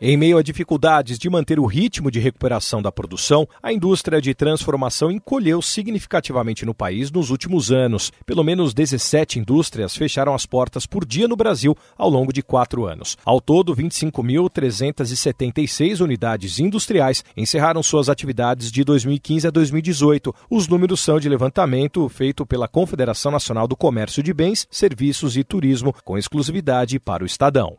Em meio a dificuldades de manter o ritmo de recuperação da produção, a indústria de transformação encolheu significativamente no país nos últimos anos. Pelo menos 17 indústrias fecharam as portas por dia no Brasil ao longo de quatro anos. Ao todo, 25.376 unidades industriais encerraram suas atividades de 2015 a 2018. Os números são de levantamento feito pela Confederação Nacional do Comércio de Bens, Serviços e Turismo, com exclusividade para o Estadão.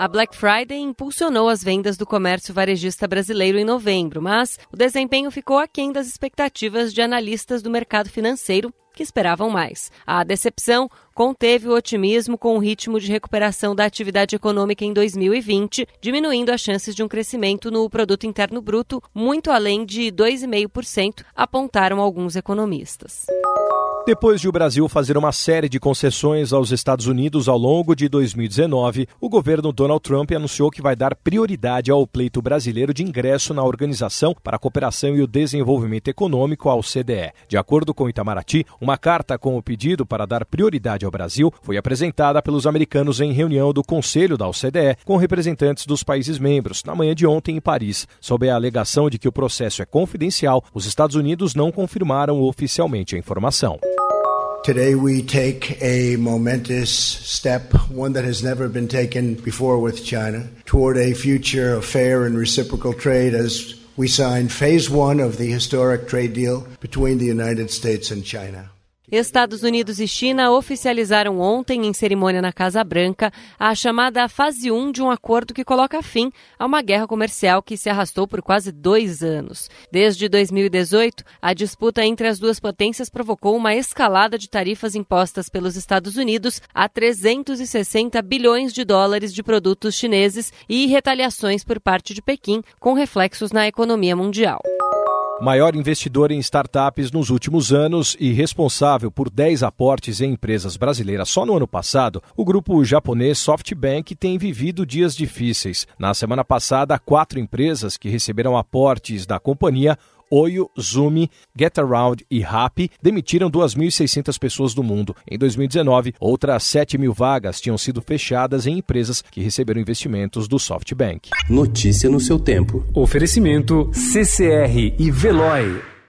A Black Friday impulsionou as vendas do comércio varejista brasileiro em novembro, mas o desempenho ficou aquém das expectativas de analistas do mercado financeiro que esperavam mais. A decepção conteve o otimismo com o ritmo de recuperação da atividade econômica em 2020, diminuindo as chances de um crescimento no produto interno bruto muito além de 2,5%, apontaram alguns economistas. Depois de o Brasil fazer uma série de concessões aos Estados Unidos ao longo de 2019, o governo Donald Trump anunciou que vai dar prioridade ao pleito brasileiro de ingresso na Organização para a Cooperação e o Desenvolvimento Econômico, a OCDE. De acordo com Itamaraty, uma carta com o pedido para dar prioridade ao Brasil foi apresentada pelos americanos em reunião do Conselho da OCDE com representantes dos países membros na manhã de ontem em Paris. Sob a alegação de que o processo é confidencial, os Estados Unidos não confirmaram oficialmente a informação. Today we take a momentous step, one that has never been taken before with China, toward a future of fair and reciprocal trade as we sign phase one of the historic trade deal between the United States and China. Estados Unidos e China oficializaram ontem, em cerimônia na Casa Branca, a chamada fase 1 de um acordo que coloca fim a uma guerra comercial que se arrastou por quase dois anos. Desde 2018, a disputa entre as duas potências provocou uma escalada de tarifas impostas pelos Estados Unidos a 360 bilhões de dólares de produtos chineses e retaliações por parte de Pequim, com reflexos na economia mundial maior investidor em startups nos últimos anos e responsável por 10 aportes em empresas brasileiras só no ano passado, o grupo japonês SoftBank tem vivido dias difíceis. Na semana passada, quatro empresas que receberam aportes da companhia Oyo, Zumi, GetAround e Rappi demitiram 2.600 pessoas do mundo. Em 2019, outras 7 mil vagas tinham sido fechadas em empresas que receberam investimentos do SoftBank. Notícia no seu tempo. Oferecimento CCR e Veloy.